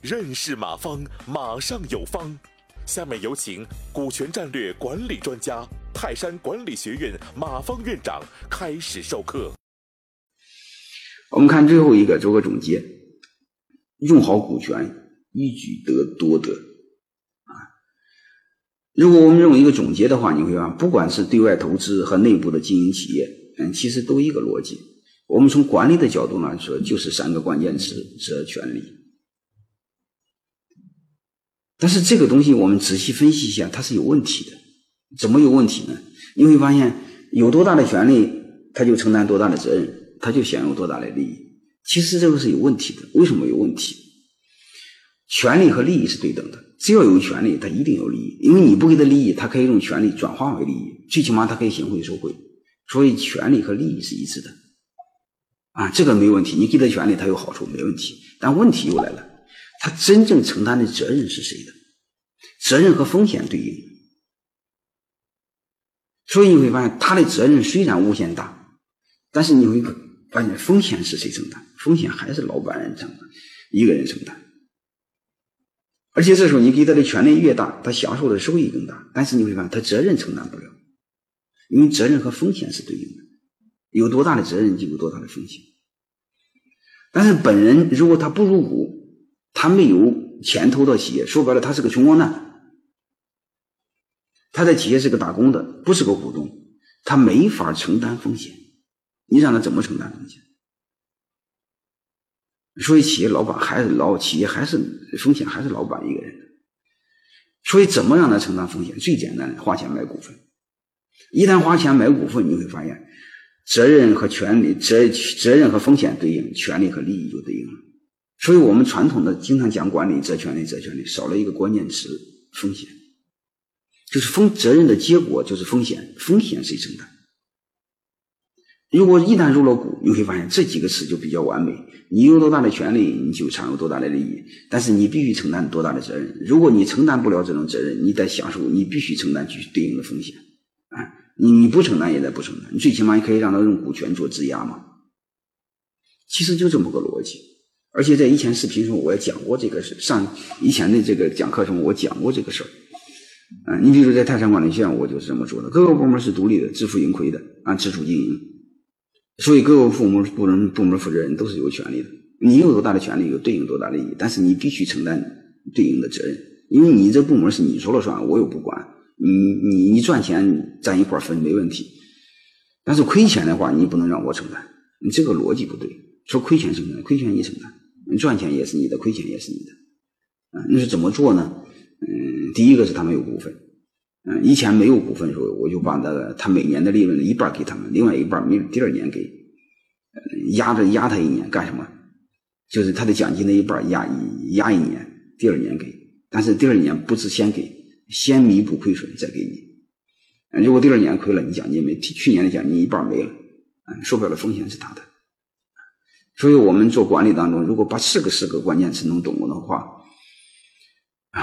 认识马方，马上有方。下面有请股权战略管理专家、泰山管理学院马方院长开始授课。我们看最后一个，做个总结：用好股权，一举得多得。啊，如果我们用一个总结的话，你会发现，不管是对外投资和内部的经营企业，嗯，其实都一个逻辑。我们从管理的角度来说，就是三个关键词：责、权、利。但是这个东西我们仔细分析一下，它是有问题的。怎么有问题呢？你会发现，有多大的权利，他就承担多大的责任，他就享有多大的利益。其实这个是有问题的。为什么有问题？权利和利益是对等的，只要有权利，他一定有利益。因为你不给他利益，他可以用权利转化为利益，最起码他可以行贿受贿。所以权利和利益是一致的。啊，这个没问题。你给他权利，他有好处，没问题。但问题又来了。他真正承担的责任是谁的？责任和风险对应，所以你会发现他的责任虽然无限大，但是你会发现风险是谁承担？风险还是老板人承担，一个人承担。而且这时候你给他的权利越大，他享受的收益更大，但是你会发现他责任承担不了，因为责任和风险是对应的，有多大的责任就有多大的风险。但是本人如果他不入股，他没有钱投到企业，说白了，他是个穷光蛋。他在企业是个打工的，不是个股东，他没法承担风险。你让他怎么承担风险？所以，企业老板还是老企业，还是风险还是老板一个人。所以，怎么让他承担风险？最简单的，花钱买股份。一旦花钱买股份，你会发现，责任和权利、责责任和风险对应，权利和利益就对应了。所以我们传统的经常讲管理责权利责权利，少了一个关键词风险，就是风责任的结果就是风险，风险谁承担？如果一旦入了股，你会发现这几个词就比较完美。你有多大的权利，你就享有多大的利益，但是你必须承担多大的责任。如果你承担不了这种责任，你得享受，你必须承担去对应的风险。你你不承担也得不承担，你最起码你可以让他用股权做质押嘛。其实就这么个逻辑。而且在以前视频中我也讲过这个事，上以前的这个讲课中我讲过这个事儿。嗯，你比如在泰山管理学院，我就是这么做的。各个部门是独立的，自负盈亏的，按自主经营。所以各个部门部门部门负责人都是有权利的。你有多大的权利，有对应多大利益，但是你必须承担对应的责任，因为你这部门是你说了算，我又不管。你你你赚钱咱一块分没问题，但是亏钱的话你不能让我承担，你这个逻辑不对。说亏钱承担，亏钱你承担。赚钱也是你的，亏钱也是你的，啊，那是怎么做呢？嗯，第一个是他们有股份，嗯，以前没有股份的时候，我就把那个他每年的利润的一半给他们，另外一半明第二年给，压着压他一年干什么？就是他的奖金的一半压压一年，第二年给，但是第二年不是先给，先弥补亏损再给你，如果第二年亏了，你奖金没去年的奖金一半没了，嗯，说白了风险是他的。所以我们做管理当中，如果把四个四个关键词弄懂了的话，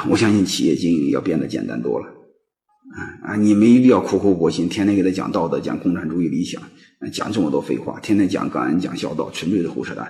我相信企业经营要变得简单多了。啊啊，你没必要苦口婆心，天天给他讲道德、讲共产主义理想，讲这么多废话，天天讲感恩、讲孝道，纯粹的胡扯淡。